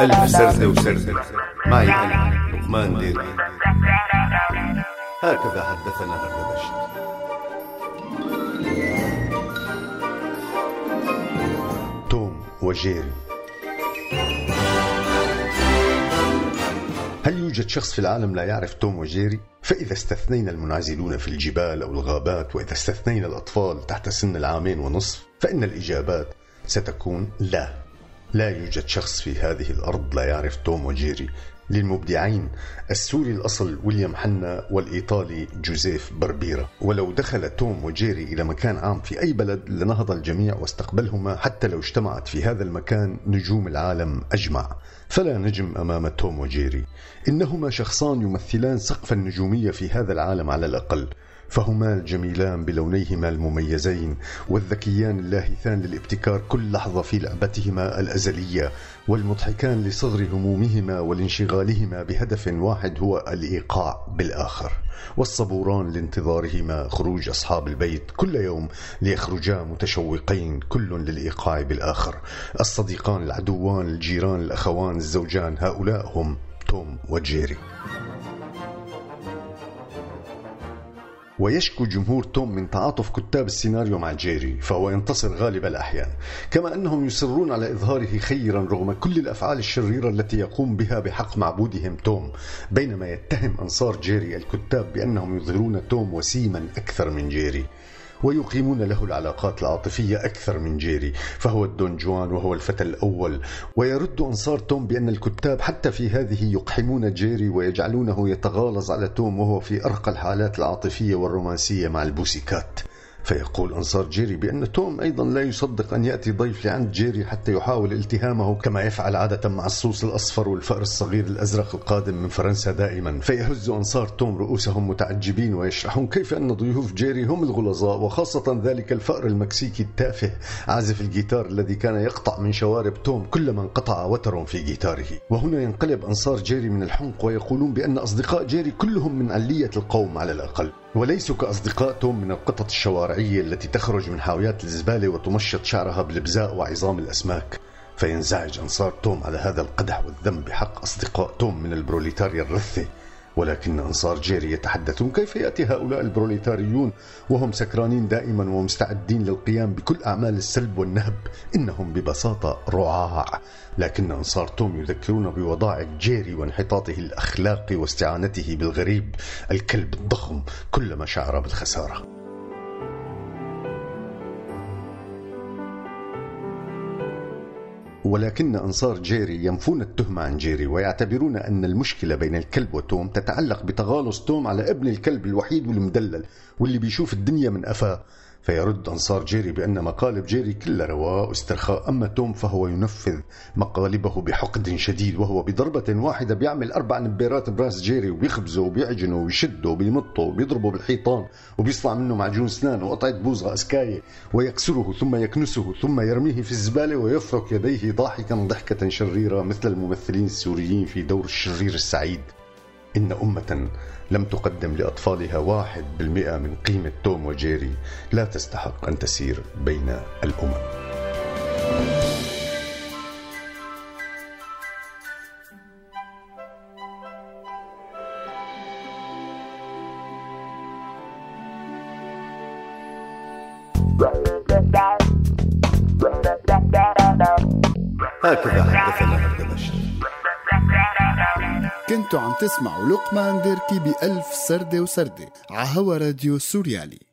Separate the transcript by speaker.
Speaker 1: ألف سردة وسردة معي أنا لقمان ديري. هكذا حدثنا هردبشت توم وجيري. هل يوجد شخص في العالم لا يعرف توم وجيري؟ فإذا استثنينا المنعزلون في الجبال أو الغابات وإذا استثنينا الأطفال تحت سن العامين ونصف فإن الإجابات ستكون لا. لا يوجد شخص في هذه الأرض لا يعرف توم وجيري. للمبدعين السوري الأصل ويليام حنا والإيطالي جوزيف بربيرا ولو دخل توم وجيري إلى مكان عام في أي بلد لنهض الجميع واستقبلهما حتى لو اجتمعت في هذا المكان نجوم العالم أجمع. فلا نجم أمام توم وجيري. إنهما شخصان يمثلان سقف النجومية في هذا العالم على الأقل. فهما الجميلان بلونيهما المميزين والذكيان اللاهثان للابتكار كل لحظة في لعبتهما الأزلية والمضحكان لصغر همومهما ولانشغالهما بهدف واحد هو الإيقاع بالآخر والصبوران لانتظارهما خروج أصحاب البيت كل يوم ليخرجا متشوقين كل للإيقاع بالآخر الصديقان العدوان الجيران الأخوان الزوجان هؤلاء هم توم وجيري ويشكو جمهور توم من تعاطف كتاب السيناريو مع جيري فهو ينتصر غالب الأحيان. كما أنهم يصرون على إظهاره خيرا رغم كل الأفعال الشريرة التي يقوم بها بحق معبودهم توم بينما يتهم أنصار جيري الكتاب بأنهم يظهرون توم وسيما أكثر من جيري. ويقيمون له العلاقات العاطفية أكثر من جيري فهو الدون جوان وهو الفتى الأول. ويرد أنصار توم بأن الكتاب حتى في هذه يقحمون جيري ويجعلونه يتغالظ على توم وهو في أرقى الحالات العاطفية والرومانسية مع البوسيكات. فيقول أنصار جيري بأن توم أيضا لا يصدق أن يأتي ضيف لعند جيري حتى يحاول التهامه كما يفعل عادة مع الصوص الأصفر والفأر الصغير الأزرق القادم من فرنسا دائما. فيهز أنصار توم رؤوسهم متعجبين ويشرحون كيف أن ضيوف جيري هم الغلظاء وخاصة ذلك الفأر المكسيكي التافه عازف الجيتار الذي كان يقطع من شوارب توم كلما انقطع وتر في جيتاره. وهنا ينقلب أنصار جيري من الحمق ويقولون بأن أصدقاء جيري كلهم من علية القوم على الأقل. وليسوا كأصدقاء توم من القطط الشوارعية التي تخرج من حاويات الزبالة وتمشط شعرها بالبزاء وعظام الأسماك. فينزعج أنصار توم على هذا القدح والذم بحق أصدقاء توم من البروليتاريا الرثة. ولكن أنصار جيري يتحدثون كيف يأتي هؤلاء البروليتاريون وهم سكرانين دائما ومستعدين للقيام بكل أعمال السلب والنهب إنهم ببساطة رعاع. لكن أنصار توم يذكرون بوضاعة جيري وانحطاطه الأخلاقي واستعانته بالغريب الكلب الضخم كلما شعر بالخسارة. ولكن أنصار جيري ينفون التهمة عن جيري ويعتبرون أن المشكلة بين الكلب وتوم تتعلق بتغالظ توم على ابن الكلب الوحيد والمدلل واللي بيشوف الدنيا من أفاه فيرد أنصار جيري بأن مقالب جيري كلها رواق واسترخاء أما توم فهو ينفذ مقالبه بحقد شديد وهو بضربة واحدة بيعمل أربع نبيرات براس جيري وبيخبزه وبيعجنه وبيشده وبيمطه وبيضربه بالحيطان وبيصنع منه معجون اسنان وقطعة بوز غاسكاية ويكسره ثم يكنسه ثم يرميه في الزبالة ويفرك يديه ضاحكا ضحكة شريرة مثل الممثلين السوريين في دور الشرير السعيد. إن أمة لم تقدم لأطفالها واحد بالمئة من قيمة توم وجيري لا تستحق أن تسير بين الأمم. هكذا حدثنا هردبشت
Speaker 2: كنتوا عم تسمعوا لقمان ديركي بألف سردة وسردة عهوا راديو سوريالي.